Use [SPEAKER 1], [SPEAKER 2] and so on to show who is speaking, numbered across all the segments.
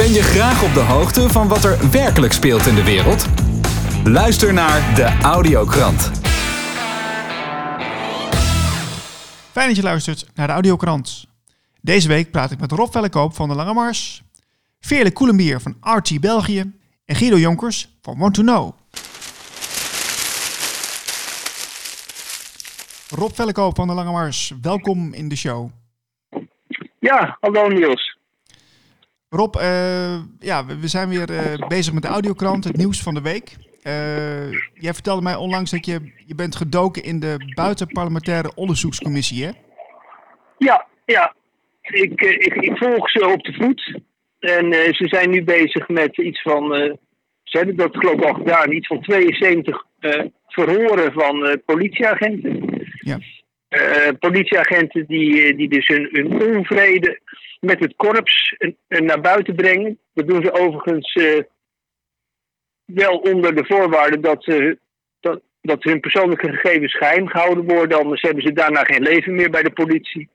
[SPEAKER 1] Ben je graag op de hoogte van wat er werkelijk speelt in de wereld? Luister naar de Audiokrant.
[SPEAKER 2] Fijn dat je luistert naar de Audiokrant. Deze week praat ik met Rob Vellekoop van de Lange Mars, Veerle Koelenbier van RT België en Guido Jonkers van Want to Know. Rob Vellekoop van de Lange Mars, welkom in de show.
[SPEAKER 3] Ja, hallo Niels.
[SPEAKER 2] Rob, uh, ja, we zijn weer uh, bezig met de audiokrant, het nieuws van de week. Uh, jij vertelde mij onlangs dat je, je bent gedoken in de buitenparlementaire onderzoekscommissie, hè?
[SPEAKER 3] Ja, ja. Ik, ik, ik volg ze op de voet. En ze zijn nu bezig met iets van, ze hebben dat geloof ik al gedaan, iets van 72 verhoren van politieagenten.
[SPEAKER 2] Ja.
[SPEAKER 3] politieagenten die, die dus hun, hun onvrede met het korps naar buiten brengen. Dat doen ze overigens uh, wel onder de voorwaarde dat, ze, dat, dat hun persoonlijke gegevens geheim gehouden worden. Anders hebben ze daarna geen leven meer bij de politie.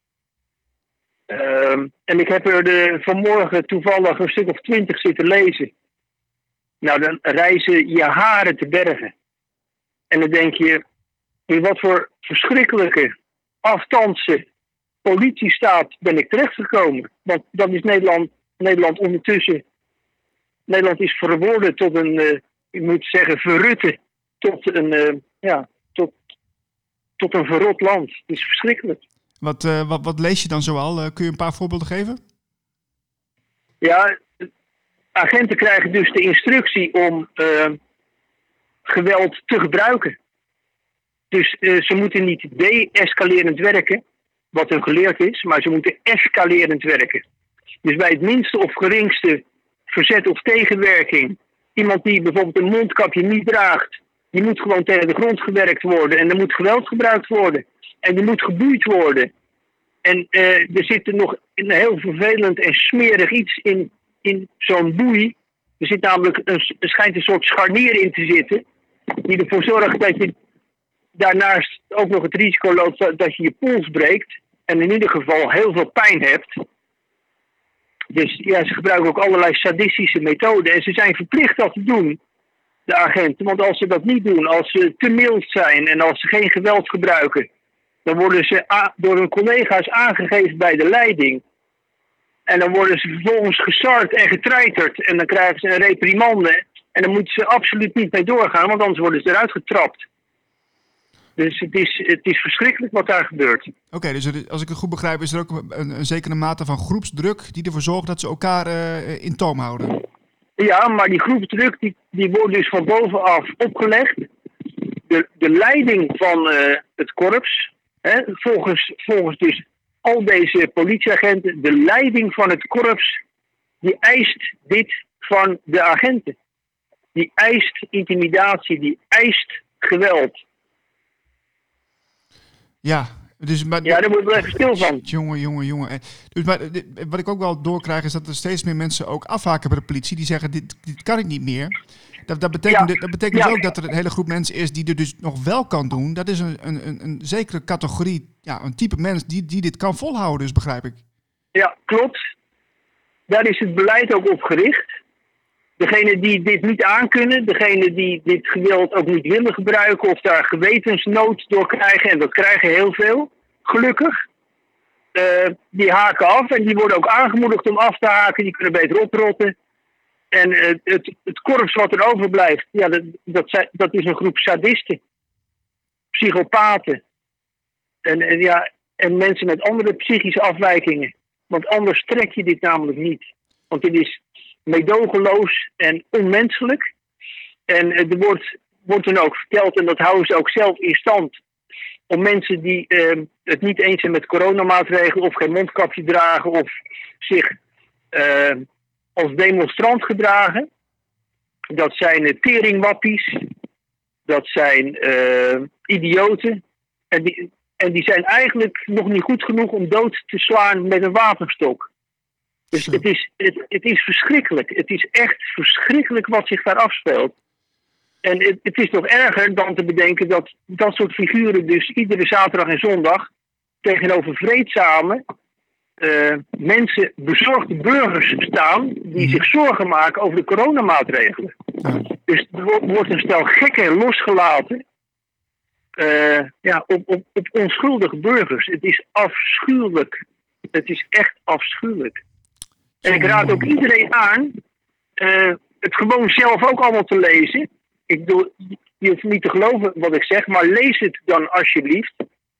[SPEAKER 3] Uh, en ik heb er de, vanmorgen toevallig een stuk of twintig zitten lezen. Nou, dan reizen je haren te bergen. En dan denk je, in wat voor verschrikkelijke afstandse politiestaat ben ik terechtgekomen. Want dat is Nederland, Nederland ondertussen. Nederland is verworden tot een, uh, ik moet zeggen, verrutte. Tot een, uh, ja, tot, tot een verrot land. Het is verschrikkelijk.
[SPEAKER 2] Wat, uh, wat, wat lees je dan zoal? kun je een paar voorbeelden geven?
[SPEAKER 3] Ja, agenten krijgen dus de instructie om geweld te gebruiken. Dus ze moeten niet de-escalerend werken, wat hun geleerd is, maar ze moeten escalerend werken. Dus bij het minste of geringste verzet of tegenwerking, iemand die bijvoorbeeld een mondkapje niet draagt, die moet gewoon tegen de grond gewerkt worden en er moet geweld gebruikt worden. En er moet geboeid worden. En uh, er zit er nog een heel vervelend en smerig iets in, in zo'n boei. Er zit namelijk een, er schijnt een soort scharnier in te zitten, die ervoor zorgt dat je daarnaast ook nog het risico loopt dat je je pols breekt en in ieder geval heel veel pijn hebt. Dus ja, ze gebruiken ook allerlei sadistische methoden. En ze zijn verplicht dat te doen, de agenten. Want als ze dat niet doen, als ze te mild zijn en als ze geen geweld gebruiken, dan worden ze door hun collega's aangegeven bij de leiding. En dan worden ze vervolgens gesart en getreiterd. En dan krijgen ze een reprimande. En dan moeten ze absoluut niet mee doorgaan, want anders worden ze eruit getrapt. Dus het is, het is verschrikkelijk wat daar gebeurt.
[SPEAKER 2] Oké, dus als ik het goed begrijp, is er ook een, een zekere mate van groepsdruk die ervoor zorgt dat ze elkaar uh, in toom houden.
[SPEAKER 3] Ja, maar die groepsdruk die, die wordt dus van bovenaf opgelegd. De, de leiding van uh, het korps, hè, volgens, volgens dus al deze politieagenten, de leiding van het korps, die eist dit van de agenten. Die eist intimidatie, die eist geweld.
[SPEAKER 2] Ja, dus, maar,
[SPEAKER 3] ja, daar moet wel even stil van.
[SPEAKER 2] Jongen, jongen, jongen. Dus, maar, wat ik ook wel doorkrijg is dat er steeds meer mensen ook afhaken bij de politie. Die zeggen, dit, dit kan ik niet meer. Dat, dat betekent, dat betekent dus ook dat er een hele groep mensen is die er dus nog wel kan doen. Dat is een, een, een, een zekere categorie, ja, een type mens die, die dit kan volhouden, dus begrijp ik.
[SPEAKER 3] Ja, klopt. Daar is het beleid ook op gericht. Degene die dit niet aankunnen, degene die dit geweld ook niet willen gebruiken of daar gewetensnood door krijgen, en dat krijgen heel veel, gelukkig, uh, die haken af en die worden ook aangemoedigd om af te haken, die kunnen beter oprotten. En uh, het, het korps wat er overblijft, ja, dat, dat, dat is een groep sadisten, psychopaten en, en, ja, en mensen met andere psychische afwijkingen. Want anders trek je dit namelijk niet. Want dit is meedogenloos en onmenselijk. En er wordt, wordt dan ook verteld, en dat houden ze ook zelf in stand, om mensen die uh, het niet eens zijn met coronamaatregelen of geen mondkapje dragen of zich uh, als demonstrant gedragen. Dat zijn teringwappies, dat zijn uh, idioten. En die, en die zijn eigenlijk nog niet goed genoeg om dood te slaan met een wapenstok. Dus het is, het, het, is verschrikkelijk. Het is echt verschrikkelijk wat zich daar afspeelt. En het, het, is nog erger dan te bedenken dat dat soort figuren dus iedere zaterdag en zondag tegenover vreedzame eh, mensen, bezorgde burgers staan die zich zorgen maken over de coronamaatregelen.
[SPEAKER 2] Ja.
[SPEAKER 3] Dus er wo- wordt een stel gekken losgelaten eh, ja, op, op, op onschuldige burgers. Het is afschuwelijk. Het is echt afschuwelijk. En ik raad ook iedereen aan eh, het gewoon zelf ook allemaal te lezen. Ik bedoel, je hoeft niet te geloven wat ik zeg, maar lees het dan alsjeblieft.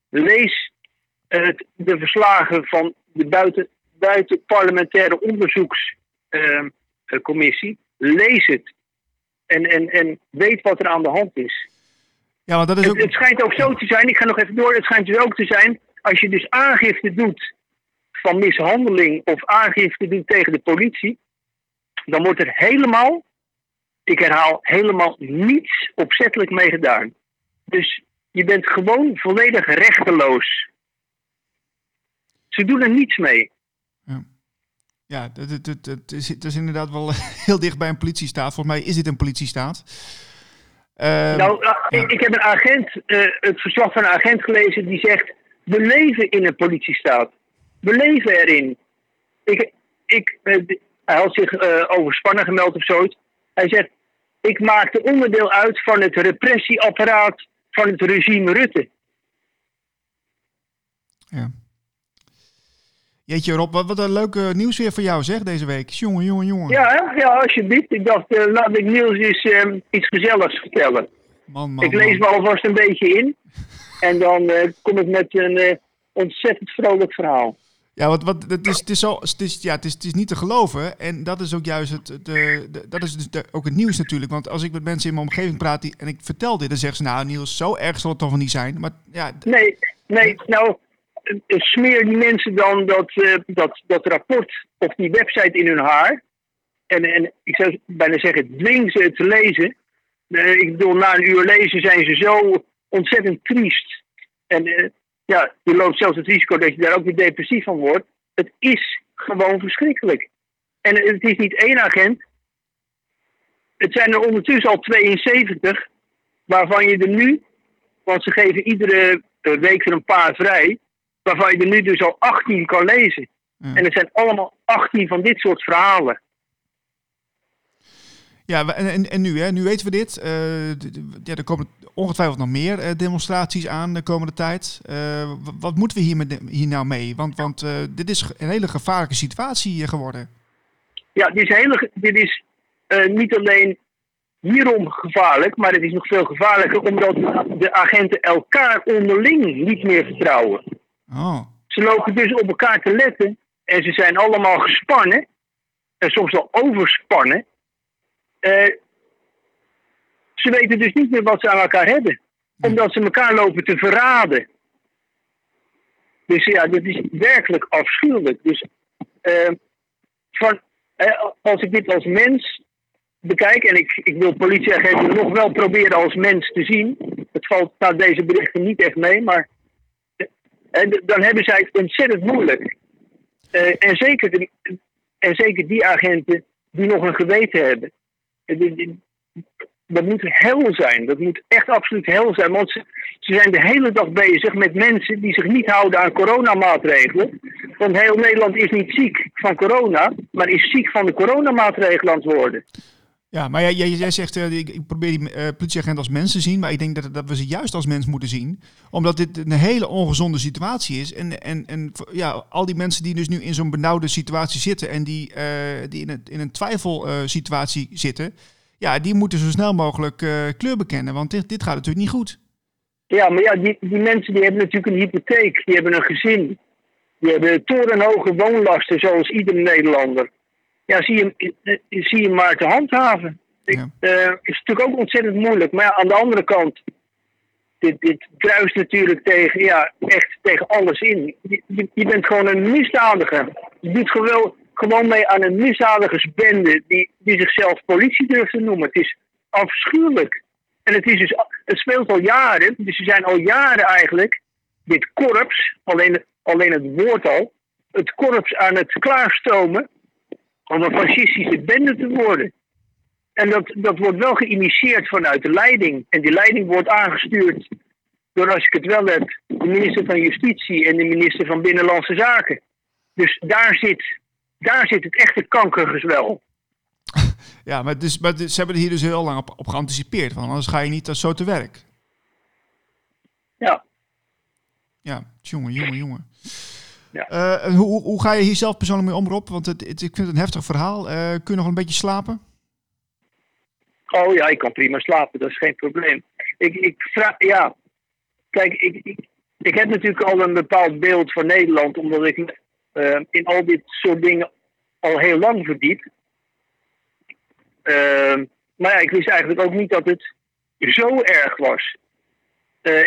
[SPEAKER 3] Lees eh, de verslagen van de buiten, buitenparlementaire onderzoekscommissie. lees het. En, en, en weet wat er aan de hand is.
[SPEAKER 2] Ja, want dat is
[SPEAKER 3] Het,
[SPEAKER 2] ook...
[SPEAKER 3] het schijnt ook zo te zijn, ik ga nog even door, het schijnt dus ook te zijn, als je dus aangifte doet van mishandeling of aangifte doet tegen de politie, dan wordt er helemaal, ik herhaal, helemaal niets opzettelijk mee gedaan. Dus je bent gewoon volledig rechteloos. Ze doen er niets mee.
[SPEAKER 2] Ja, het, het, het, het is, het is inderdaad wel heel dicht bij een politiestaat. Volgens mij is dit een politiestaat. Ehm,
[SPEAKER 3] Nou, eh,
[SPEAKER 2] ja.
[SPEAKER 3] ik, ik heb een agent, eh, het verslag van een agent gelezen die zegt: We leven in een politiestaat. We leven erin. Ik, ik, eh, hij had zich eh, overspannen gemeld of zoiets. Hij zegt: Ik maakte onderdeel uit van het repressieapparaat van het regime Rutte.
[SPEAKER 2] ja. Jeetje Rob, wat, wat een leuke nieuws weer voor jou zeg deze week. Jongen, jongen, jongen.
[SPEAKER 3] Ja, ja alsjeblieft. Ik dacht, eh, laat ik Niels eens eh, iets gezelligs vertellen.
[SPEAKER 2] Man, man,
[SPEAKER 3] ik lees me alvast een beetje in. En dan kom ik met een ontzettend vrolijk verhaal.
[SPEAKER 2] Ja, wat, wat, het, is, het, is het, is, ja, het, is, het is niet te geloven. En dat is ook juist het, de, dat is dus ook het nieuws natuurlijk. Want als ik met mensen in mijn omgeving praat die, en ik vertel dit, dan zeggen ze... Nou Niels, zo erg zal het toch niet zijn. Maar ja,
[SPEAKER 3] Nee, nee, nou, smeer die mensen dan dat, eh, dat, dat rapport of die website in hun haar. En, en ik zou bijna zeggen, dwing ze het te lezen. Eh, ik bedoel, na een uur lezen zijn ze zo ontzettend triest. En eh, ja, je loopt zelfs het risico dat je daar ook weer depressief van wordt. Het is gewoon verschrikkelijk. En het is niet één agent. Het zijn er ondertussen al 72, waarvan je er nu want ze geven iedere eh, week er een paar vrij. Waarvan je er nu dus al 18 kan lezen.
[SPEAKER 2] Ja.
[SPEAKER 3] En het zijn allemaal 18 van dit soort verhalen.
[SPEAKER 2] Ja en, en, nu, hè, nu weten we dit. Eh, ja, er komen ongetwijfeld nog meer eh, demonstraties aan de komende tijd. Eh, wat moeten we hier, met, hier nou mee? Want, want dit is een hele gevaarlijke situatie geworden.
[SPEAKER 3] Ja, dit is, hele, dit is niet alleen hierom gevaarlijk, maar het is nog veel gevaarlijker omdat de agenten elkaar onderling niet meer vertrouwen.
[SPEAKER 2] Oh,
[SPEAKER 3] Ze lopen dus op elkaar te letten en ze zijn allemaal gespannen en soms wel overspannen. Eh, ze weten dus niet meer wat ze aan elkaar hebben, omdat ze elkaar lopen te verraden. Dus ja, dit is werkelijk afschuwelijk. Dus eh, van, eh, als ik dit als mens bekijk, en ik, ik wil politieagenten nog wel proberen als mens te zien. Het valt na deze berichten niet echt mee, maar en dan hebben zij het ontzettend moeilijk. En, zeker de, en zeker die agenten die nog een geweten hebben. Dat moet hel zijn. Dat moet echt absoluut hel zijn. Want ze, ze zijn de hele dag bezig met mensen die zich niet houden aan coronamaatregelen. Want heel Nederland is niet ziek van corona, maar is ziek van de coronamaatregelen aan het worden.
[SPEAKER 2] Ja, maar jij, zegt, eh, ik, probeer die eh, politieagent als mens te zien, maar ik denk dat, dat we ze juist als mens moeten zien. Omdat dit een hele ongezonde situatie is. En, en, en ja, al die mensen die dus nu in zo'n benauwde situatie zitten en die, eh, die in, het, in een twijfelsituatie zitten, ja, die moeten zo snel mogelijk kleur bekennen, want dit, dit gaat natuurlijk niet goed.
[SPEAKER 3] Ja, maar ja, die, die mensen die hebben natuurlijk een hypotheek, die hebben een gezin. Die hebben torenhoge woonlasten, zoals iedere Nederlander. Ja, zie je, eh, zie je maar te handhaven.
[SPEAKER 2] Ja.
[SPEAKER 3] eh, is natuurlijk ook ontzettend moeilijk. Maar ja, aan de andere kant, dit, dit druist natuurlijk tegen, ja, echt tegen alles in. Je bent gewoon een misdadiger. Je doet gewoon, gewoon mee aan een misdadigersbende die, die zichzelf politie durft te noemen. Het is afschuwelijk. En het, is dus, het speelt al jaren, dus ze zijn al jaren eigenlijk, dit korps, alleen, alleen het woord al, het korps aan het klaarstomen om een fascistische bende te worden. En dat, dat wordt wel geïnitieerd vanuit de leiding. En die leiding wordt aangestuurd door, als ik het wel heb, de minister van Justitie en de minister van Binnenlandse Zaken. Dus daar zit, daar zit het echte kankergezwel.
[SPEAKER 2] Ja, maar, dus, maar dus- ze hebben er hier dus heel lang op, op geanticipeerd. Want anders ga je niet zo te werk.
[SPEAKER 3] Ja.
[SPEAKER 2] Ja, jongen, jongen, jongen.
[SPEAKER 3] Ja.
[SPEAKER 2] Eh, hoe, hoe ga je hier zelf persoonlijk mee om, Rob? Want het, het- ik vind het een heftig verhaal. Eh, kun je nog een beetje slapen?
[SPEAKER 3] Oh ja, ik kan prima slapen, dat is geen probleem. Ik, ik vraag, ja. Kijk, ik, ik, ik heb natuurlijk al een bepaald beeld van Nederland, omdat ik eh, in al dit soort dingen al heel lang verdiep. Maar ja, ik wist eigenlijk ook niet dat het zo erg was.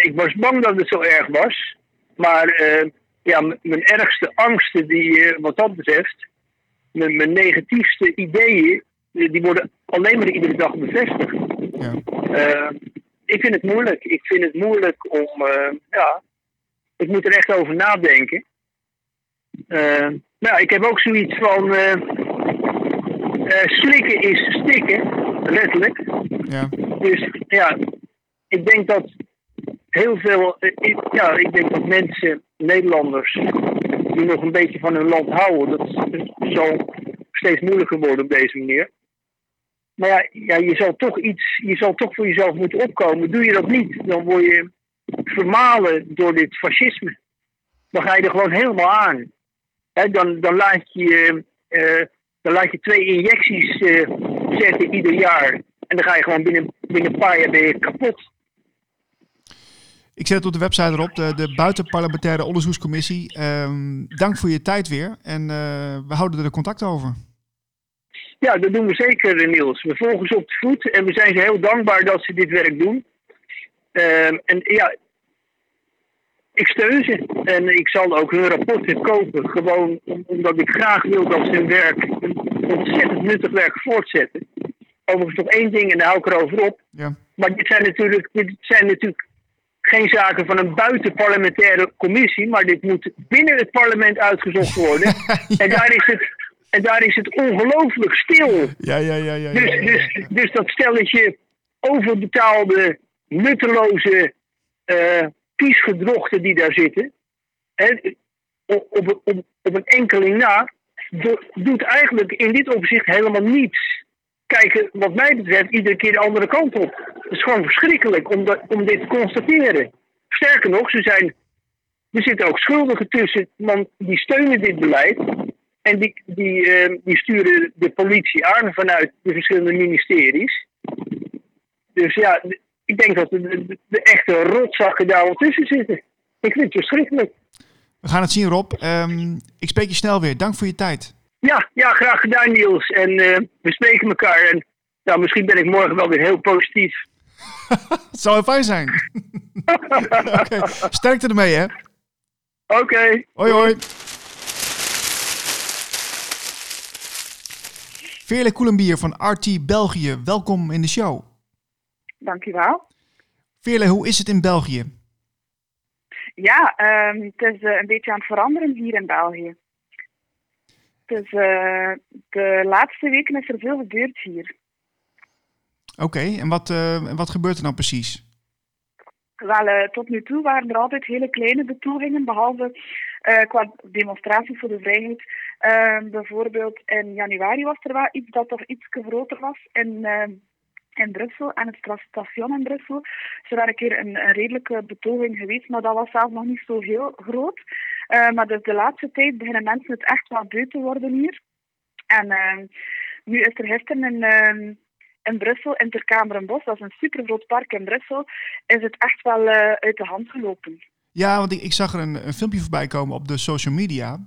[SPEAKER 3] Ik was bang dat het zo erg was. Maar ja, mijn ergste angsten, die, eh, wat dat betreft, mijn, mijn negatiefste ideeën, die worden alleen maar iedere dag bevestigd.
[SPEAKER 2] Ja.
[SPEAKER 3] Eh, ik vind het moeilijk. Ik vind het moeilijk om, eh, ja, ik moet er echt over nadenken. Eh, maar ja, ik heb ook zoiets van, eh, slikken is stikken, letterlijk.
[SPEAKER 2] Ja.
[SPEAKER 3] Dus ja, ik denk dat heel veel, eh, ik, ja, ik denk dat mensen, Nederlanders, die nog een beetje van hun land houden, dat zal steeds moeilijker worden op deze manier. Maar ja, ja je, zal toch iets, je zal toch voor jezelf moeten opkomen. Doe je dat niet, dan word je vermalen door dit fascisme. Dan ga je er gewoon helemaal aan. Dan, dan, laat je, eh, dan laat je twee injecties eh, zetten ieder jaar. En dan ga je gewoon binnen, binnen een paar jaar ben je kapot.
[SPEAKER 2] Ik zet het op de website erop, de, de Buitenparlementaire Onderzoekscommissie. Ehm, dank voor je tijd weer. En eh, we houden er contact over.
[SPEAKER 3] Ja, dat doen we zeker, eh, Niels. We volgen ze op de voet en we zijn ze heel dankbaar dat ze dit werk doen. Ehm, en ja, ik steun ze. En ik zal ook hun rapporten kopen. Gewoon om- omdat ik graag wil dat ze hun werk, een ontzettend nuttig werk, voortzetten. Overigens nog één ding en daar hou ik erover op.
[SPEAKER 2] Ja.
[SPEAKER 3] Maar dit zijn natuurlijk, dit zijn natuurlijk geen zaken van een buitenparlementaire commissie, maar dit moet binnen het parlement uitgezocht worden. En daar is het, en daar is het ongelooflijk stil.
[SPEAKER 2] Ja, ja, ja, ja.
[SPEAKER 3] Dus,
[SPEAKER 2] ja,
[SPEAKER 3] dus,
[SPEAKER 2] ja.
[SPEAKER 3] dus dat stelletje overbetaalde, nutteloze, eh kiesgedrochten die daar zitten, hè, op, op, op, op een enkeling na, do- doet eigenlijk in dit opzicht helemaal niets. Kijk, wat mij betreft, iedere keer de andere kant op. Het is gewoon verschrikkelijk om, dat, om dit te constateren. Sterker nog, ze zijn, er zitten ook schuldigen tussen, want die steunen dit beleid. En die, die, eh, die sturen de politie aan vanuit de verschillende ministeries. Dus ja, ik denk dat de, de, de echte rotzakken daar wel tussen zitten. Ik vind het verschrikkelijk.
[SPEAKER 2] We gaan het zien, Rob. Ehm, ik spreek je snel weer. Dank voor je tijd.
[SPEAKER 3] Ja, ja graag gedaan Niels. En eh, we spreken elkaar. En nou, misschien ben ik morgen wel weer heel positief.
[SPEAKER 2] Het zou heel fijn zijn. Sterkte ermee, hè?
[SPEAKER 3] Oké.
[SPEAKER 2] Hoi, hoi. Veerle Koelenbier van RT België, welkom in de show.
[SPEAKER 4] Dankjewel.
[SPEAKER 2] Veerle, hoe is het in België?
[SPEAKER 4] Ja, ehm, het is eh, een beetje aan het veranderen hier in België. Dus de laatste weken is er veel gebeurd hier.
[SPEAKER 2] Oké, en wat, eh, en wat gebeurt er nou precies?
[SPEAKER 4] Wel, eh, tot nu toe waren er altijd hele kleine betogingen, behalve eh, qua demonstraties voor de vrijheid. Ehm, bijvoorbeeld in januari was er wel iets dat toch iets groter was in, eh, in Brussel, aan het station in Brussel. Dus er was een keer een, een redelijke betoging geweest, maar dat was zelf nog niet zo heel groot. Eh, maar dus de laatste tijd beginnen mensen het echt wel beu te worden hier. En ehm, nu is er gisteren in, ehm, in Brussel, in Terkamerenbos, dat is een super groot park in Brussel, is het echt wel eh, uit de hand gelopen.
[SPEAKER 2] Ja, want ik, ik zag er een, een filmpje voorbij komen op de social media.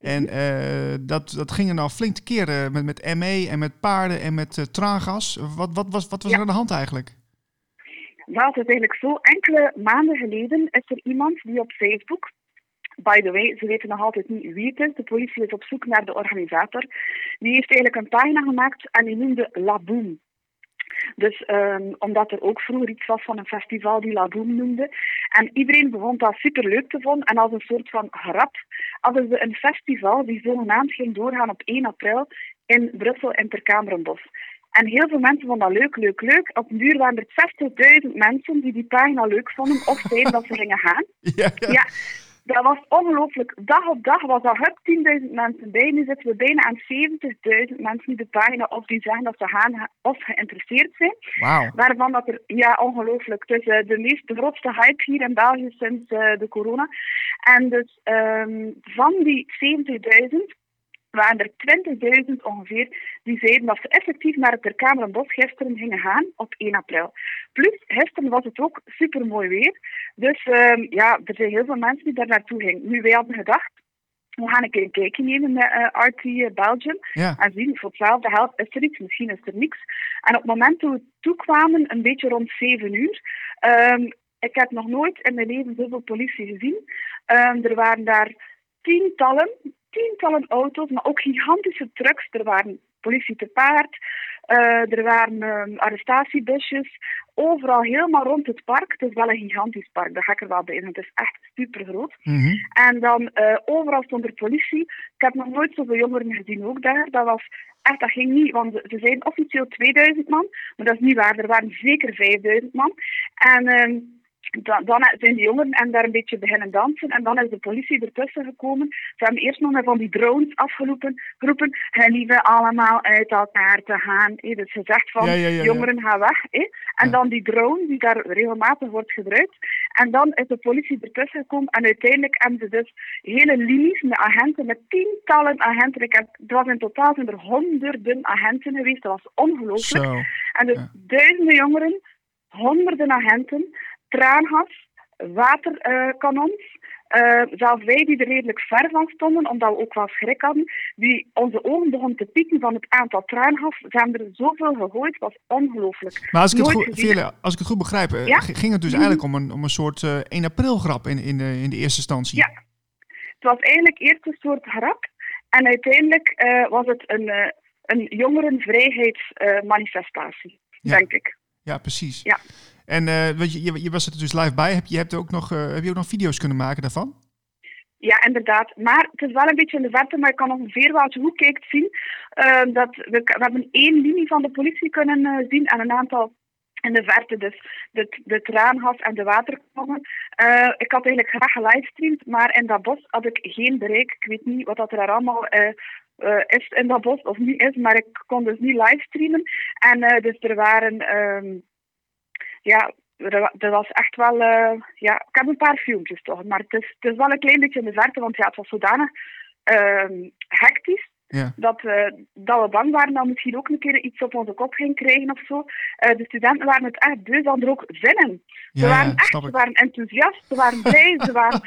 [SPEAKER 2] En eh, dat, dat ging er nou flink te keren met, met ME en met paarden en met eh, traangas. Wat, wat, was, wat was
[SPEAKER 4] Ja.
[SPEAKER 2] er aan de hand eigenlijk?
[SPEAKER 4] Nou, het is eigenlijk zo. Enkele maanden geleden is er iemand die op Facebook, by the way, ze weten nog altijd niet wie het is, de politie is op zoek naar de organisator, die heeft eigenlijk een pagina gemaakt en die noemde Laboom. Dus ehm, omdat er ook vroeger iets was van een festival die Laboom noemde. En iedereen begon dat superleuk te vinden. En als een soort van grap hadden ze een festival die zogenaamd ging doorgaan op 1 april in Brussel in Terkamerenbos. En heel veel mensen vonden dat leuk, leuk, leuk. Op een duur waren er 60.000 mensen die die pagina leuk vonden of zeiden dat ze gingen gaan.
[SPEAKER 2] Ja, ja.
[SPEAKER 4] Ja. Dat was ongelooflijk. Dag op dag was er hup 10.000 mensen bij. Nu zitten we bijna aan 70.000 mensen die de pagina op die zeggen dat ze gaan of geïnteresseerd zijn.
[SPEAKER 2] Wauw.
[SPEAKER 4] Waarvan dat er, ja, ongelooflijk. Het is uh, de, meest, de grootste hype hier in België sinds uh, de corona. En dus um, van die 70.000 waren er 20.000 ongeveer die zeiden dat ze effectief naar het Ter Kamerenbos gisteren gingen gaan op 1 april. Plus, gisteren was het ook super mooi weer. Dus um, ja, er zijn heel veel mensen die daar naartoe gingen. Nu, wij hadden gedacht, we gaan een keer een kijkje nemen met uh, RT Belgium.
[SPEAKER 2] Ja.
[SPEAKER 4] En zien, voor hetzelfde geld is er iets, misschien is er niks. En op het moment toen we toekwamen, een beetje rond 7 uur, um, ik heb nog nooit in mijn leven zoveel politie gezien. Um, er waren daar tientallen, tientallen auto's, maar ook gigantische trucks. Er waren politie te paard, uh, er waren um, arrestatiebusjes, overal helemaal rond het park. Het is wel een gigantisch park, daar ga ik er wel bij in. Het is echt super groot.
[SPEAKER 2] Mm -hmm.
[SPEAKER 4] En dan uh, overal stond er politie. Ik heb nog nooit zoveel jongeren gezien ook daar. Dat was echt, dat ging niet, want ze zijn officieel 2000 man, maar dat is niet waar. Er waren zeker 5000 man. En um, dan, dan, zijn die jongeren en daar een beetje beginnen dansen. En dan is de politie ertussen gekomen. Ze hebben eerst nog met van die drones afgeroepen. Geroepen, liever allemaal uit elkaar te gaan. He. Dus ze zegt van,
[SPEAKER 2] Ja, ja, ja, ja.
[SPEAKER 4] jongeren gaan weg. He. En dan die drone die daar regelmatig wordt gebruikt. En dan is de politie ertussen gekomen. En uiteindelijk hebben ze dus hele linies met agenten, met tientallen agenten. Ik heb, het was in totaal zijn er honderden agenten geweest. Dat was ongelooflijk. En dus duizenden jongeren, honderden agenten, traangas, waterkanons. Uh, zelfs wij die er redelijk ver van stonden, omdat we ook wel schrik hadden, die onze ogen begonnen te pieken van het aantal traangas. Ze hebben er zoveel gegooid, het was ongelooflijk.
[SPEAKER 2] Maar als ik, het goed, als ik het goed begrijp, eh,
[SPEAKER 4] Ja?
[SPEAKER 2] ging het dus
[SPEAKER 4] Mhm.
[SPEAKER 2] eigenlijk om een, om een soort eh 1 april grap in, in, de, in de eerste instantie.
[SPEAKER 4] Ja. Het was eigenlijk eerst een soort grap. En uiteindelijk eh, was het een, eh, een jongerenvrijheidsmanifestatie,
[SPEAKER 2] Ja.
[SPEAKER 4] denk ik.
[SPEAKER 2] Ja, precies.
[SPEAKER 4] Ja.
[SPEAKER 2] En weet je, je, je was er dus live bij. Heb je, hebt ook nog, eh, heb je ook nog video's kunnen maken daarvan?
[SPEAKER 4] Ja, inderdaad. Maar het is wel een beetje in de verte, maar ik kan ongeveer wel, als je goed kijkt, zien eh, dat we, we hebben één linie van de politie kunnen eh, zien en een aantal in de verte, dus de, de traangas en de waterkanonnen. Eh, ik had eigenlijk graag gelivestreamd, maar in dat bos had ik geen bereik. Ik weet niet wat dat er allemaal is in dat bos of niet is, maar ik kon dus niet livestreamen. En dus er waren, ehm, ja, er, wa- was echt wel, eh, ja, ik heb een paar filmpjes toch, maar het is, het is wel een klein beetje in de verte, want ja, het was zodanig ehm, hectisch
[SPEAKER 2] Ja.
[SPEAKER 4] dat, we dat we bang waren dat we misschien ook een keer iets op onze kop gingen krijgen of zo. Eh, de studenten waren het echt beu, ze hadden er ook zin in. Ze waren
[SPEAKER 2] ja,
[SPEAKER 4] echt, ze waren enthousiast, ze waren blij, ze waren...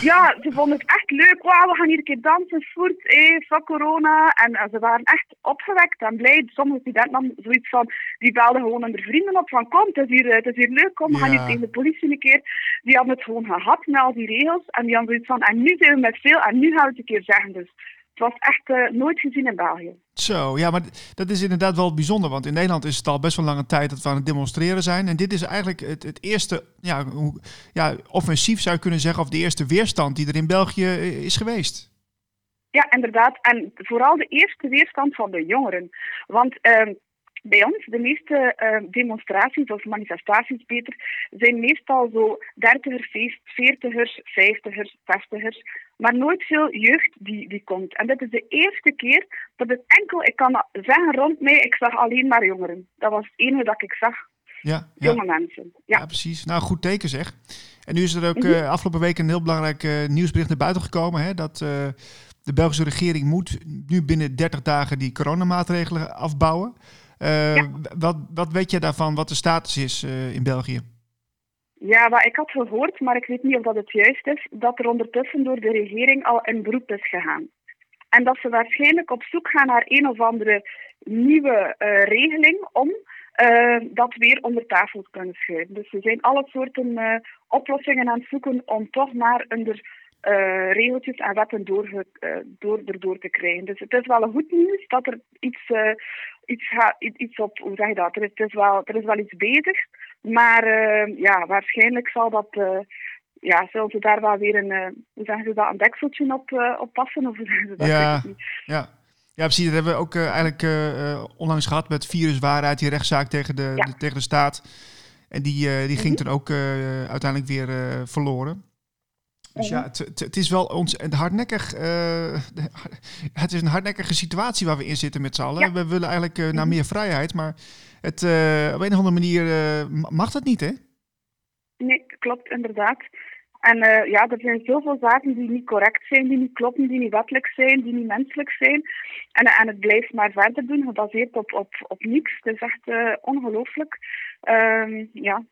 [SPEAKER 4] Ja, ze vonden het echt leuk. Wauw, we gaan hier een keer dansen, voert, eh, fuck corona. En eh, ze waren echt opgewekt en blij. Sommige studenten hadden zoiets van, die belden gewoon hun vrienden op van kom, het is hier, eh, het is hier leuk, kom, we gaan hier tegen de politie een keer. Die hadden het gewoon gehad met al die regels. En die hadden zoiets van, en nu zijn we met veel en nu gaan we het een keer zeggen. Dus het was echt eh, nooit gezien in België.
[SPEAKER 2] Zo, ja, maar dat is inderdaad wel bijzonder. Want in Nederland is het al best wel lange tijd dat we aan het demonstreren zijn. En dit is eigenlijk het, het eerste ja, hoe, ja, offensief, zou je kunnen zeggen. Of de eerste weerstand die er in België eh, is geweest.
[SPEAKER 4] Ja, inderdaad. En vooral de eerste weerstand van de jongeren. Want ehm, bij ons, de meeste ehm, demonstraties of manifestaties beter, zijn meestal zo dertigers, veertigers, vijftigers, zestigers. Maar nooit veel jeugd die, die komt. En dit is de eerste keer dat het enkel, ik kan zeggen rond mij, ik zag alleen maar jongeren. Dat was het enige dat ik zag.
[SPEAKER 2] Ja, ja,
[SPEAKER 4] Jonge mensen.
[SPEAKER 2] ja.
[SPEAKER 4] Ja.
[SPEAKER 2] precies. Nou, goed teken zeg. En nu is er ook
[SPEAKER 4] Mhm.
[SPEAKER 2] eh, afgelopen week een heel belangrijk eh, nieuwsbericht naar buiten gekomen. Hè, dat eh, de Belgische regering moet nu binnen 30 dagen die coronamaatregelen afbouwen.
[SPEAKER 4] Ja.
[SPEAKER 2] wat, wat weet je daarvan, wat de status is in België?
[SPEAKER 4] Ja, wat ik had gehoord, maar ik weet niet of dat het juist is, dat er ondertussen door de regering al in beroep is gegaan. En dat ze waarschijnlijk op zoek gaan naar een of andere nieuwe eh, regeling om eh, dat weer onder tafel te kunnen schuiven. Dus ze zijn alle soorten eh, oplossingen aan het zoeken om toch maar onder regeltjes en wetten door, door, erdoor te krijgen. Dus het is wel een goed nieuws dat er iets, iets, iets op, hoe zeg je dat, er het is wel, er is wel iets bezig. Maar eh, ja, waarschijnlijk zal dat, eh, ja, zullen ze daar wel weer een, eh, hoe zeggen ze dat, een dekseltje op, eh, op passen? Of ze dat?
[SPEAKER 2] Ja. Ja. ja, precies. Dat hebben we ook eigenlijk onlangs gehad met viruswaarheid, die rechtszaak tegen de,
[SPEAKER 4] Ja.
[SPEAKER 2] de- tegen de staat. En die, die ging
[SPEAKER 4] Mhm.
[SPEAKER 2] toen ook uiteindelijk weer verloren. Dus ja, het, het, het is wel ons een hardnekkig. het is een hardnekkige situatie waar we in zitten met z'n allen.
[SPEAKER 4] Ja.
[SPEAKER 2] We willen eigenlijk naar
[SPEAKER 4] Mhm.
[SPEAKER 2] meer vrijheid, maar het, eh, op een of andere manier eh, ma- mag dat niet, hè?
[SPEAKER 4] Nee, klopt inderdaad. En eh, ja, er zijn zoveel zaken die niet correct zijn, die niet kloppen, die niet wettelijk zijn, die niet menselijk zijn. En, en het blijft maar verder doen, gebaseerd op, op, op niks. Het is echt ongelooflijk. Ehm, ja,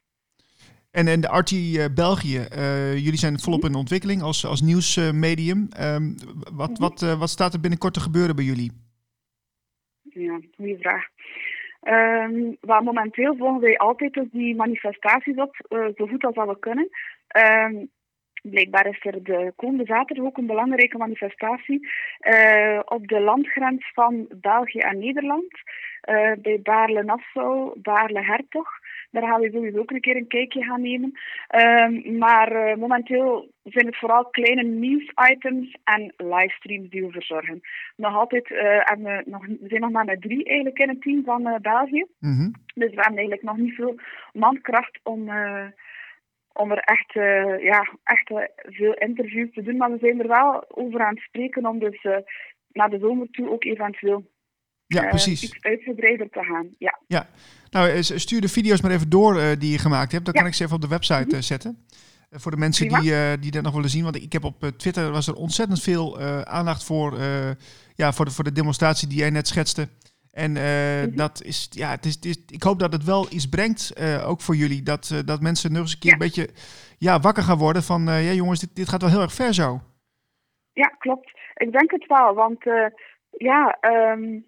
[SPEAKER 2] En, en de RT België, jullie zijn volop in ontwikkeling als, als nieuwsmedium. Ehm, wat, wat, wat staat er binnenkort te gebeuren bij jullie?
[SPEAKER 4] Ja, goede vraag. Waar momenteel volgen wij altijd dus die manifestaties op, eh, zo goed als dat we kunnen. Ehm, blijkbaar is er de komende zaterdag ook een belangrijke manifestatie eh, op de landgrens van België en Nederland. eh, bij Baarle-Nassau, Baarle-Hertog. Daar gaan we sowieso ook een keer een kijkje gaan nemen. Ehm, maar eh, momenteel zijn het vooral kleine nieuwsitems en livestreams die we verzorgen. Nog altijd eh, hebben we, nog, we zijn nog maar met drie eigenlijk in het team van eh, België.
[SPEAKER 2] Mhm.
[SPEAKER 4] Dus we hebben eigenlijk nog niet veel mankracht om, om er echt, ja, echt veel interviews te doen. Maar we zijn er wel over aan het spreken om dus naar de zomer toe ook eventueel
[SPEAKER 2] Ja,
[SPEAKER 4] eh,
[SPEAKER 2] precies.
[SPEAKER 4] iets uitgebreider te gaan. Ja.
[SPEAKER 2] Nou, eh, stuur de video's maar even door eh, die je gemaakt hebt. Dan
[SPEAKER 4] Ja.
[SPEAKER 2] kan ik ze even op de website eh, zetten. Voor de mensen
[SPEAKER 4] Prima.
[SPEAKER 2] die, die dat nog willen zien. Want ik heb op Twitter was er ontzettend veel aandacht voor, ja, voor, de, voor de demonstratie die jij net schetste. En
[SPEAKER 4] Mhm.
[SPEAKER 2] dat is, ja, het is, het is, ik hoop dat het wel iets brengt, ook voor jullie. Dat, dat mensen nog eens een keer
[SPEAKER 4] Ja.
[SPEAKER 2] een beetje ja, wakker gaan worden van, ja jongens, dit, dit gaat wel heel erg ver zo.
[SPEAKER 4] Ja, klopt. Ik denk het wel, want ja, ehm,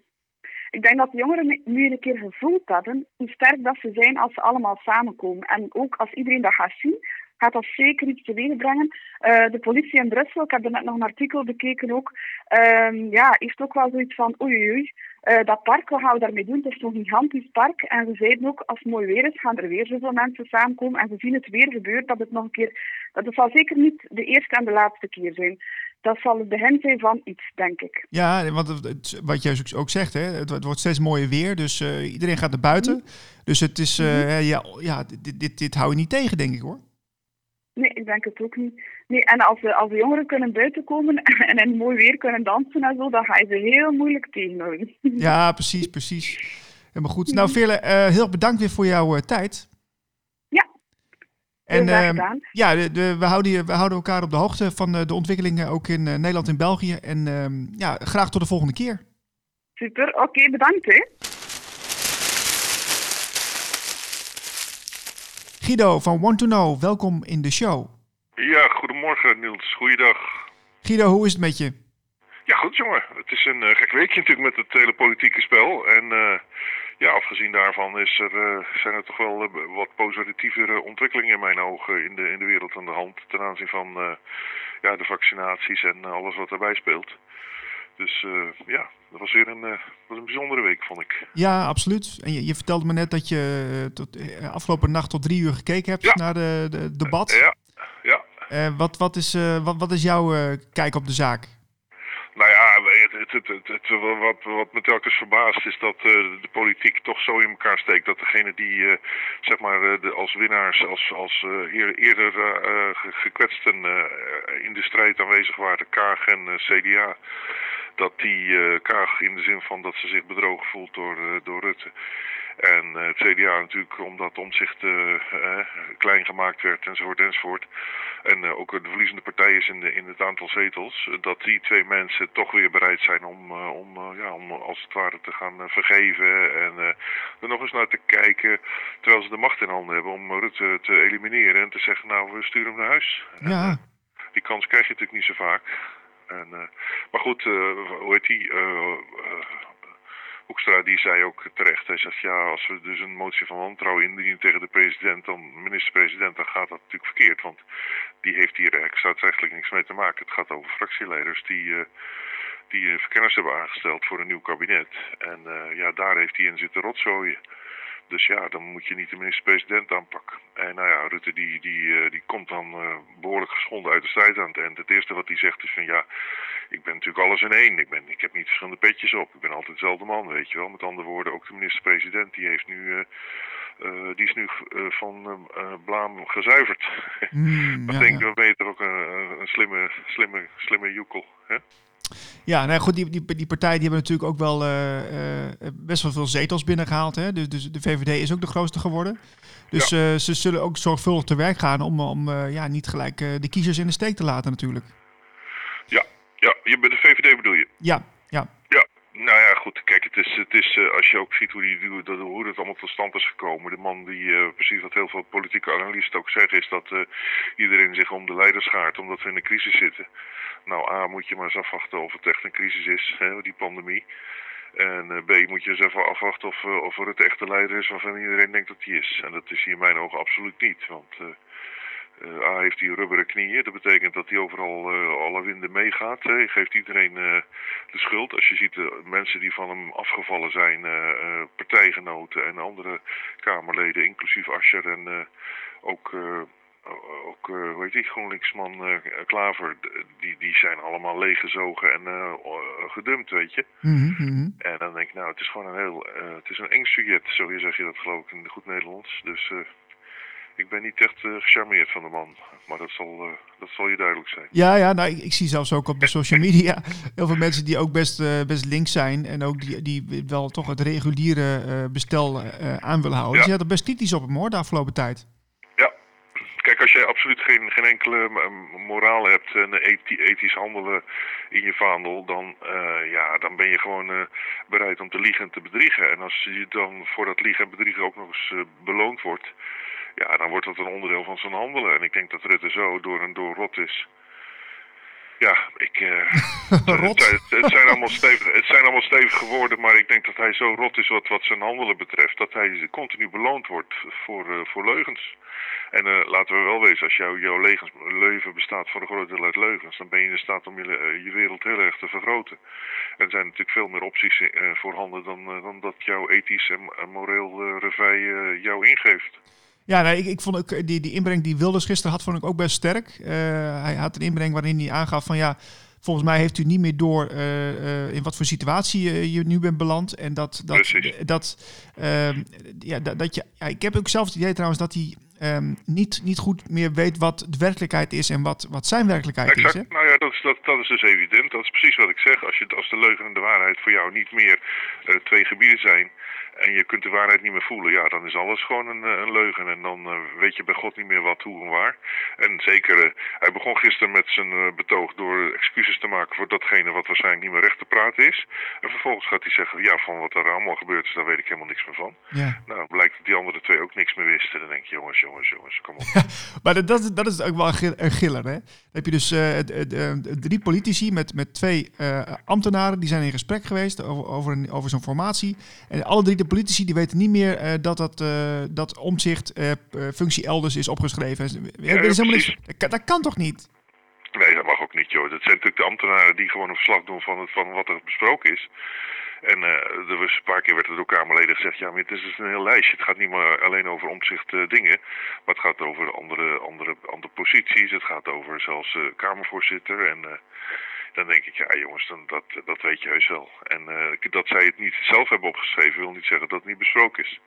[SPEAKER 4] ik denk dat de jongeren nu een keer gevoeld hebben hoe sterk dat ze zijn als ze allemaal samenkomen. En ook als iedereen dat gaat zien, gaat dat zeker iets teweeg brengen. Eh, de politie in Brussel, ik heb er net nog een artikel bekeken ook, ehm, ja, heeft ook wel zoiets van oei oei. Eh, dat park, wat gaan we daarmee doen? Het is zo'n gigantisch park. En ze zeiden ook, als het mooi weer is, gaan er weer zoveel mensen samenkomen. En ze zien het weer gebeuren, dat het nog een keer... Dat het zal zeker niet de eerste en de laatste keer zijn. Dat zal het begin zijn van iets, denk ik.
[SPEAKER 2] Ja, want het- wat jij ook zegt, hè, het, het wordt steeds mooier weer. Dus eh, iedereen gaat naar buiten. Dus het is, eh, ja, ja dit, dit, dit hou je niet tegen, denk ik hoor.
[SPEAKER 4] Nee, ik denk het ook niet. Nee, en als de, als de jongeren kunnen buiten komen en in mooi weer kunnen dansen en zo, dan ga je ze heel moeilijk tegenhouden.
[SPEAKER 2] Ja, precies, precies. Helemaal goed. Nou, Veerle, eh, heel bedankt weer voor jouw tijd.
[SPEAKER 4] Ja,
[SPEAKER 2] En ehm, ja, de, de- we, houden, je- we houden elkaar op de hoogte van eh, de ontwikkelingen ook in eh, Nederland en België. En ehm, ja, graag tot de volgende keer.
[SPEAKER 4] Super, oké, bedankt hè.
[SPEAKER 2] Guido van Want to Know, welkom in de show.
[SPEAKER 5] Ja, goedemorgen Niels. Goeiedag.
[SPEAKER 2] Guido, hoe is het met je?
[SPEAKER 5] Ja, goed jongen. Het is een eh, gek weekje natuurlijk met het hele politieke spel. En eh, ja, afgezien daarvan is er, eh, zijn er toch wel eh, wat positievere ontwikkelingen in mijn ogen in de, in de wereld aan de hand. Ten aanzien van eh, ja, de vaccinaties en alles wat daarbij speelt. Dus ja, dat was weer een, was een bijzondere week, vond ik.
[SPEAKER 2] Ja, absoluut. En je, je vertelde me net dat je tot, afgelopen nacht tot drie uur gekeken hebt
[SPEAKER 5] Ja.
[SPEAKER 2] naar de, de debat.
[SPEAKER 5] Ja, ja.
[SPEAKER 2] Wat, wat, is, wat, wat is jouw kijk op de zaak?
[SPEAKER 5] Het, het, wat, wat me telkens verbaast is dat eh, de politiek toch zo in elkaar steekt dat degene die eh, zeg maar eh, de, als winnaars, als, als eer- eerder ge- gekwetsten in de strijd aanwezig waren, Kaag en CDA, dat die Kaag in de zin van dat ze zich bedrogen voelt door, door Rutte. En eh, het CDA natuurlijk omdat omzicht eh, eh, klein gemaakt werd enzovoort enzovoort. En ook de verliezende partij is in, de, in het aantal zetels. dat die twee mensen toch weer bereid zijn om, om, ja, om als het ware te gaan vergeven. En er nog eens naar te kijken. Terwijl ze de macht in handen hebben om Rutte te elimineren. En te zeggen nou we sturen hem naar huis.
[SPEAKER 2] Ja,
[SPEAKER 5] die kans krijg je natuurlijk niet zo vaak. En, maar goed, eh, hoe heet die? Hoekstra die zei ook terecht. Hij zegt ja, als we dus een motie van wantrouwen indienen tegen de president, dan minister-president, dan gaat dat natuurlijk verkeerd. Want die heeft hier extra-rechtelijk niks mee te maken. Het gaat over fractieleiders die, eh, die verkenners hebben aangesteld voor een nieuw kabinet. En eh, ja, daar heeft hij in zitten rotzooien. Dus ja, dan moet je niet de minister-president aanpakken. En nou ja, Rutte die, die, eh, die komt dan eh, behoorlijk geschonden uit de strijd aan het eind. Het eerste wat hij zegt is van ja, ik ben natuurlijk alles in één. Ik, ben, ik heb niet verschillende petjes op. Ik ben altijd dezelfde man, weet je wel. Met andere woorden, ook de minister-president die heeft nu eh, die is nu van blaam gezuiverd. Dan
[SPEAKER 2] ja,
[SPEAKER 5] denk ik,
[SPEAKER 2] ja.
[SPEAKER 5] je toch ook een, een slimme, slimme, slimme joekel. Hè?
[SPEAKER 2] Ja, nou goed, die, die, die partij die hebben natuurlijk ook wel eh, eh, best wel veel zetels binnengehaald. Hè? Dus, dus de VVD is ook de grootste geworden. Dus eh, ze zullen ook zorgvuldig te werk gaan om, om eh, ja, niet gelijk eh, de kiezers in de steek te laten natuurlijk.
[SPEAKER 5] Ja, ja je, de VVD bedoel je?
[SPEAKER 2] Ja,
[SPEAKER 5] nou ja, goed. Kijk, het is, het is eh, als je ook ziet hoe, die, hoe, dat- allemaal tot stand is gekomen. De man die, eh, precies wat heel veel politieke analisten ook zeggen, is dat eh, iedereen zich om de leiders schaart omdat we in een crisis zitten. Nou, A, moet je maar eens afwachten of het echt een crisis is, hè, die pandemie. En B, moet je eens even afwachten of, of Rutte echt de leider is waarvan iedereen denkt dat hij is. En dat is hier in mijn ogen absoluut niet. Want eh, A heeft hij rubberen knieën. Dat betekent dat hij overal eh, alle winden meegaat. Hij geeft iedereen eh, de schuld. Als je ziet de mensen die van hem afgevallen zijn, partijgenoten en andere Kamerleden, inclusief Ascher en ook, ook hoe heet die GroenLinksman Klaver, die, die zijn allemaal leeggezogen en eh, gedumpt, weet je.
[SPEAKER 2] Mhm, mhm.
[SPEAKER 5] En dan denk ik, nou, het is gewoon een heel, het is een eng sujet, zo zeg je dat geloof ik in goed Nederlands. Dus ik ben niet echt eh, gecharmeerd van de man, maar dat zal, eh, dat zal je duidelijk zijn.
[SPEAKER 2] Ja, ja nou, ik, ik zie zelfs ook op de social media heel veel mensen die ook best, eh, best links zijn. En ook die, die wel toch het reguliere bestel aan willen houden.
[SPEAKER 5] Ja.
[SPEAKER 2] Dus je had er best kritisch op hem hoor, de afgelopen tijd.
[SPEAKER 5] Ja, kijk, als jij absoluut geen, geen enkele moraal hebt en ethi- ethisch handelen in je vaandel, dan, ja, dan ben je gewoon bereid om te liegen en te bedriegen. En als je dan voor dat liegen en bedriegen ook nog eens beloond wordt, ja, dan wordt dat een onderdeel van zijn handelen. En ik denk dat Rutte zo door en door rot is. Ja, ik. eh,
[SPEAKER 2] Rot.
[SPEAKER 5] Het, het zijn allemaal stevig, het zijn allemaal stevige woorden, maar ik denk dat hij zo rot is wat, wat zijn handelen betreft, dat hij continu beloond wordt voor, eh, voor leugens. En eh, laten we wel wezen, als jouw jouw leugens, leven bestaat voor een groot deel uit leugens, dan ben je in staat om je, je wereld heel erg te vergroten. En er zijn natuurlijk veel meer opties voorhanden dan, dan dat jouw ethisch en, moreel revij jou ingeeft.
[SPEAKER 2] Ja, nee, ik, ik vond ook eh, die, die inbreng die Wilders gisteren had, vond ik ook best sterk. Eh, hij had een inbreng waarin hij aangaf van ja, volgens mij heeft u niet meer door eh, in wat voor situatie je nu bent beland. En dat, dat, dat, ehm, ja, dat, dat je, ja, ik heb ook zelf het idee trouwens dat hij ehm, niet, niet goed meer weet wat de werkelijkheid is en wat, wat zijn werkelijkheid is. Hè?
[SPEAKER 5] Nou ja, dat is, dat, dat is dus evident. Dat is precies wat ik zeg. Als, je, als de leugen en de waarheid voor jou niet meer twee gebieden zijn en je kunt de waarheid niet meer voelen, ja, dan is alles gewoon een, eh, een leugen. En dan eh, weet je bij God niet meer wat, hoe en waar. En zeker, eh, hij begon gisteren met zijn betoog door excuses te maken voor datgene wat waarschijnlijk niet meer recht te praten is. En vervolgens gaat hij zeggen, ja, van wat er allemaal gebeurd is, daar weet ik helemaal niks meer van.
[SPEAKER 2] Ja.
[SPEAKER 5] Nou, blijkt dat die andere twee ook niks meer wisten. Dan denk je, jongens, jongens, jongens, kom op.
[SPEAKER 2] Maar dat, dat, is- dat is ook wel een gil- een giller. Hè? Dan heb je dus drie politici met, met twee ambtenaren. Die zijn in gesprek geweest over, over, een- over zo'n formatie. En alle drie de politici die weten niet meer eh, dat, dat, eh, dat omzicht eh, functie elders is opgeschreven. Ja, dat, is helemaal niks, dat, kan, dat kan toch niet?
[SPEAKER 5] Nee, dat mag ook niet, joh. Dat zijn natuurlijk de ambtenaren die gewoon een verslag doen van, het, van wat er besproken is. En eh, er was een paar keer werd er door Kamerleden gezegd, ja, maar het is dus een heel lijstje. Het gaat niet maar alleen over omzicht dingen, maar het gaat over andere, andere, andere posities. Het gaat over zelfs Kamervoorzitter. En dan denk ik, ja jongens, dan, dat, dat weet je heus wel. En eh, dat zij het niet zelf hebben opgeschreven, wil niet zeggen dat het niet besproken is.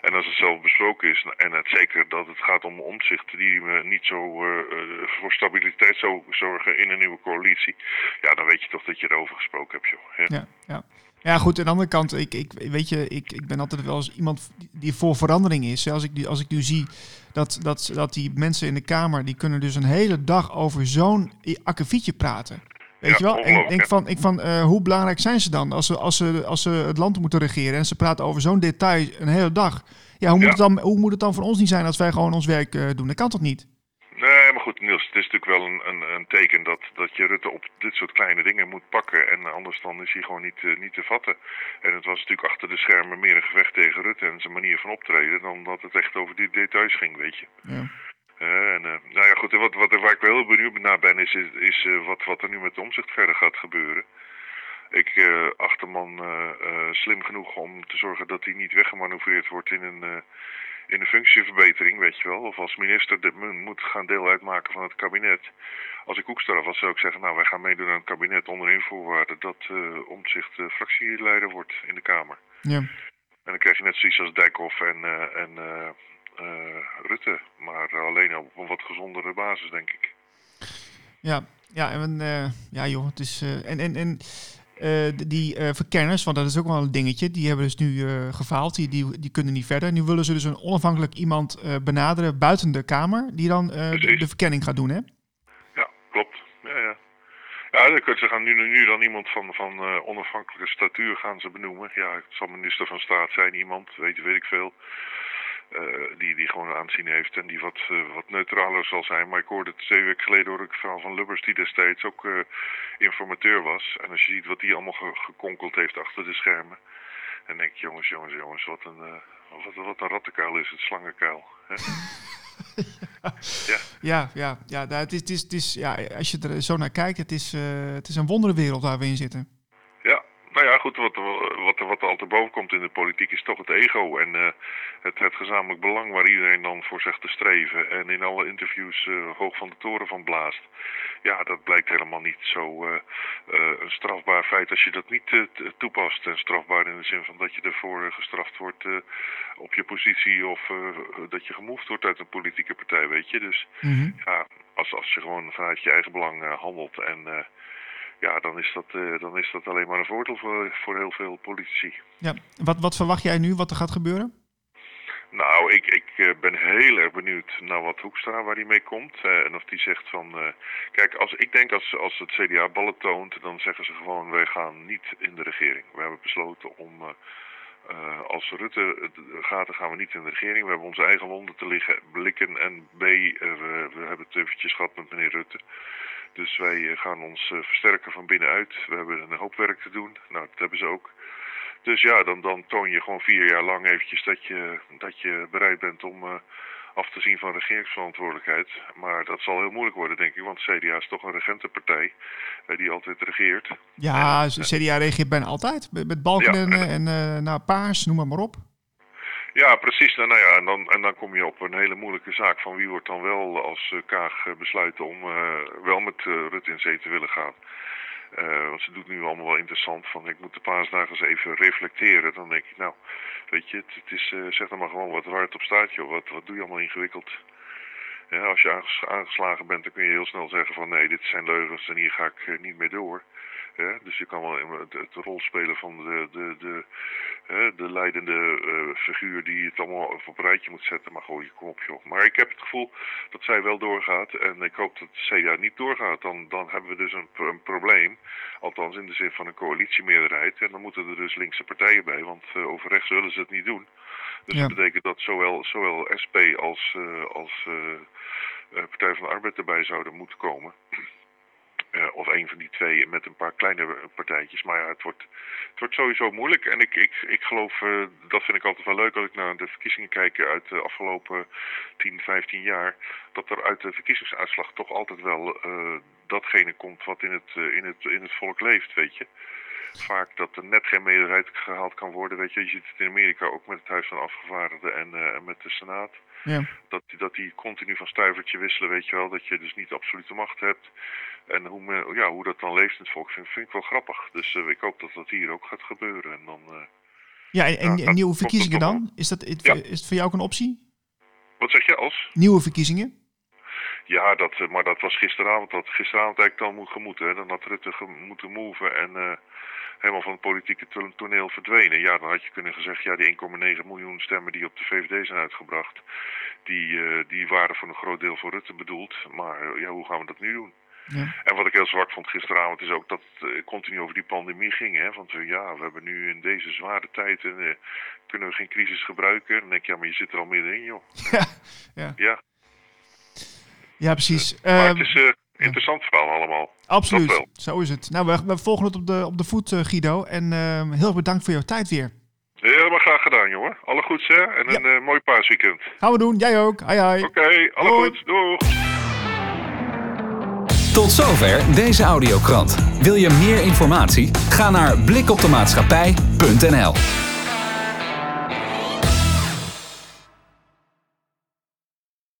[SPEAKER 5] En als het zelf besproken is, en het zeker dat het gaat om omzicht die eh, niet zo eh, eh, voor stabiliteit zou zorgen in een nieuwe coalitie, ja, dan weet je toch dat je erover gesproken hebt, joh. Ja.
[SPEAKER 2] Ja, ja. goed, aan de andere kant, ik, ik, weet je, ik, ik ben altijd wel eens iemand die voor verandering is. Als ik, nu- als ik nu zie dat, dat, dat die mensen in de Kamer, die kunnen dus een hele dag over zo'n akkefietje praten. Weet
[SPEAKER 5] Ja,
[SPEAKER 2] je wel? En ik denk van, ik van eh, hoe belangrijk zijn ze dan als ze, als, ze, als ze het land moeten regeren en ze praten over zo'n detail een hele dag. Ja, hoe, moet. Het dan, hoe moet het dan voor ons niet zijn als wij gewoon ons werk eh, doen? Dat kan toch niet?
[SPEAKER 5] Nee, maar goed, Niels, het is natuurlijk wel een, een, een teken dat, dat je Rutte op dit soort kleine dingen moet pakken. En anders dan is hij gewoon niet, eh, niet te vatten. En het was natuurlijk achter de schermen meer een gevecht tegen Rutte en zijn manier van optreden dan dat het echt over die details ging, weet je.
[SPEAKER 2] Ja.
[SPEAKER 5] En, eh, nou ja, goed, wat, wat, waar ik wel heel benieuwd naar ben, is, is, is, eh, wat, wat er nu met de omzicht verder gaat gebeuren. Ik acht de man eh, eh, slim genoeg om te zorgen dat hij niet weggemanoeuvreerd wordt in een, in een functieverbetering, weet je wel. Of als minister de, mo- moet gaan deel uitmaken van het kabinet. Als ik Hoekstra was, zou ik zeggen, nou wij gaan meedoen aan het kabinet onder voorwaarde dat eh omzicht fractieleider wordt in de Kamer.
[SPEAKER 2] Ja.
[SPEAKER 5] En dan krijg je net zoiets als Dijkhoff en, en Rutte. Maar alleen op een wat gezondere basis, denk ik.
[SPEAKER 2] Ja, ja, en, eh, ja joh, het is... eh, en en, en eh, die eh, verkenners, want dat is ook wel een dingetje, die hebben dus nu eh, gefaald, die, die, die kunnen niet verder. Nu willen ze dus een onafhankelijk iemand eh, benaderen buiten de Kamer, die dan eh, de, de verkenning gaat doen, hè?
[SPEAKER 5] Ja, klopt. Ja, ja. Ja, dan kunnen ze gaan nu, nu dan iemand van, van eh, onafhankelijke statuur gaan ze benoemen. Ja, het zal minister van Staat zijn, iemand, weet, weet ik veel. Eh, die, die gewoon aanzien heeft en die wat, eh, wat neutraler zal zijn. Maar ik hoorde het twee weken geleden hoorde ik het verhaal van Lubbers, die destijds ook eh, informateur was. En als je ziet wat die allemaal ge- gekonkeld heeft achter de schermen. Dan denk ik, jongens, jongens, jongens, wat een, wat, wat een rattenkuil is het, slangenkuil. Hè?
[SPEAKER 2] Ja, ja, ja, nou, het is, het is, het is, ja als je er zo naar kijkt, het is, het is een wonderenwereld waar we in zitten.
[SPEAKER 5] Ja, nou goed, wat, wat, wat er altijd boven komt in de politiek is toch het ego en eh, het, het gezamenlijk belang waar iedereen dan voor zegt te streven en in alle interviews eh, hoog van de toren van blaast. Ja, dat blijkt helemaal niet zo eh, een strafbaar feit als je dat niet toepast. En strafbaar in de zin van dat je ervoor gestraft wordt op je positie of dat je gemoefd wordt uit een politieke partij, weet je. Dus
[SPEAKER 2] Mhm.
[SPEAKER 5] ja, als, als je gewoon vanuit je eigen belang handelt en ja, dan is, dat, eh, dan is dat alleen maar een voordeel voor, voor heel veel politici.
[SPEAKER 2] Ja, wat, wat verwacht jij nu wat er gaat gebeuren?
[SPEAKER 5] Nou, ik, ik eh, ben heel erg benieuwd naar wat Hoekstra, waar hij mee komt. eh, en of die zegt van... kijk, als, ik denk als, als het CDA ballen toont, dan zeggen ze gewoon... wij gaan niet in de regering. We hebben besloten om... als Rutte het gaat, dan gaan we niet in de regering. We hebben onze eigen wonden te liggen, blikken. En B, we, we hebben het eventjes gehad met meneer Rutte. Dus wij eh, gaan ons eh, versterken van binnenuit. We hebben een hoop werk te doen. Nou, dat hebben ze ook. Dus ja, dan, dan toon je gewoon vier jaar lang eventjes dat je, dat je bereid bent om eh, af te zien van regeringsverantwoordelijkheid. Maar dat zal heel moeilijk worden, denk ik, want CDA is toch een regentenpartij eh, die altijd regeert.
[SPEAKER 2] Ja, CDA reageert bijna altijd. Met, Balkenende
[SPEAKER 5] Ja.
[SPEAKER 2] en eh nou, Paars, noem maar, maar op.
[SPEAKER 5] Ja, precies. Nou, nou ja, en dan, en dan kom je op een hele moeilijke zaak van wie wordt dan wel als eh, Kaag eh, besluiten om eh, wel met eh, Rutte in zee te willen gaan. Eh, want ze doet nu allemaal wel interessant van ik moet de paasdagen eens even reflecteren. Dan denk ik, nou, weet je, het, het is, eh, zeg dan maar gewoon wat het op staat, joh. Wat, wat doe je allemaal ingewikkeld? Ja, als je aanges- aangeslagen bent, dan kun je heel snel zeggen van nee, dit zijn leugens en hier ga ik eh, niet meer door. Ja, dus je kan wel in het, het rol spelen van de, de, de, hè, de leidende eh, figuur die het allemaal op een rijtje moet zetten. Maar gooi je kom op joh. Maar ik heb het gevoel dat zij wel doorgaat en ik hoop dat CDA niet doorgaat. Dan, dan hebben we dus een, pro- een probleem. Althans in de zin van een coalitiemeerderheid. En dan moeten er dus linkse partijen bij, want eh, over rechts willen ze het niet doen. Dus
[SPEAKER 2] Ja.
[SPEAKER 5] dat betekent dat zowel, zowel SP als, eh, als eh, Partij van de Arbeid erbij zouden moeten komen. Eh, of een van die twee met een paar kleine partijtjes. Maar ja, het wordt, het wordt sowieso moeilijk. En ik, ik, ik geloof, eh, dat vind ik altijd wel leuk als ik naar de verkiezingen kijk uit de afgelopen 10, 15 jaar. Dat er uit de verkiezingsuitslag toch altijd wel eh, datgene komt wat in het, in, het, in het volk leeft, weet je. Vaak dat er net geen meerderheid gehaald kan worden. Weet je, je ziet het in Amerika ook met het Huis van Afgevaardigden en, en met de Senaat
[SPEAKER 2] Ja.
[SPEAKER 5] dat, dat die continu van stuivertje wisselen, weet je wel. Dat je dus niet absolute macht hebt. En hoe, men, ja, hoe dat dan leeft in het volk vind, vind ik wel grappig. Dus eh, ik hoop dat dat hier ook gaat gebeuren. En dan, eh,
[SPEAKER 2] Ja, en, nieuwe verkiezingen dan? Is, dat, is,
[SPEAKER 5] Ja.
[SPEAKER 2] is het voor jou ook een optie?
[SPEAKER 5] wat zeg je als?
[SPEAKER 2] Nieuwe verkiezingen?
[SPEAKER 5] Ja, dat, eh, maar dat was gisteravond. Dat gisteravond eigenlijk dan moet gemoeten. Hè. Dan had Rutte moeten moven en eh, helemaal van het politieke to- toneel verdwenen. Ja, dan had je kunnen gezegd, ja, die 1,9 miljoen stemmen die op de VVD zijn uitgebracht, die, eh, die waren voor een groot deel voor Rutte bedoeld. Maar ja, hoe gaan we dat nu doen?
[SPEAKER 2] Ja.
[SPEAKER 5] En wat ik heel zwak vond gisteravond is ook dat het continu over die pandemie ging. Hè? Want ja, we hebben nu in deze zware tijd en, eh, kunnen we geen crisis gebruiken. Dan denk je, ja, maar je zit er al middenin, joh.
[SPEAKER 2] Ja, ja.
[SPEAKER 5] Ja,
[SPEAKER 2] ja precies.
[SPEAKER 5] maar
[SPEAKER 2] Ehm,
[SPEAKER 5] het is een interessant verhaal allemaal.
[SPEAKER 2] Absoluut, zo is het. Nou, we, we volgen het op de, op de voet, eh, Guido. En ehm, heel erg bedankt voor jouw tijd weer.
[SPEAKER 5] Helemaal graag gedaan, jongen. Alle goeds, hè? En een eh, mooi paasweekend.
[SPEAKER 2] Gaan we doen, jij ook. Hai, hai.
[SPEAKER 5] Oké, alle
[SPEAKER 2] Hoi.
[SPEAKER 5] goeds. Doeg!
[SPEAKER 1] Tot zover deze audiokrant. Wil je meer informatie? Ga naar blikoptemaatschappij.nl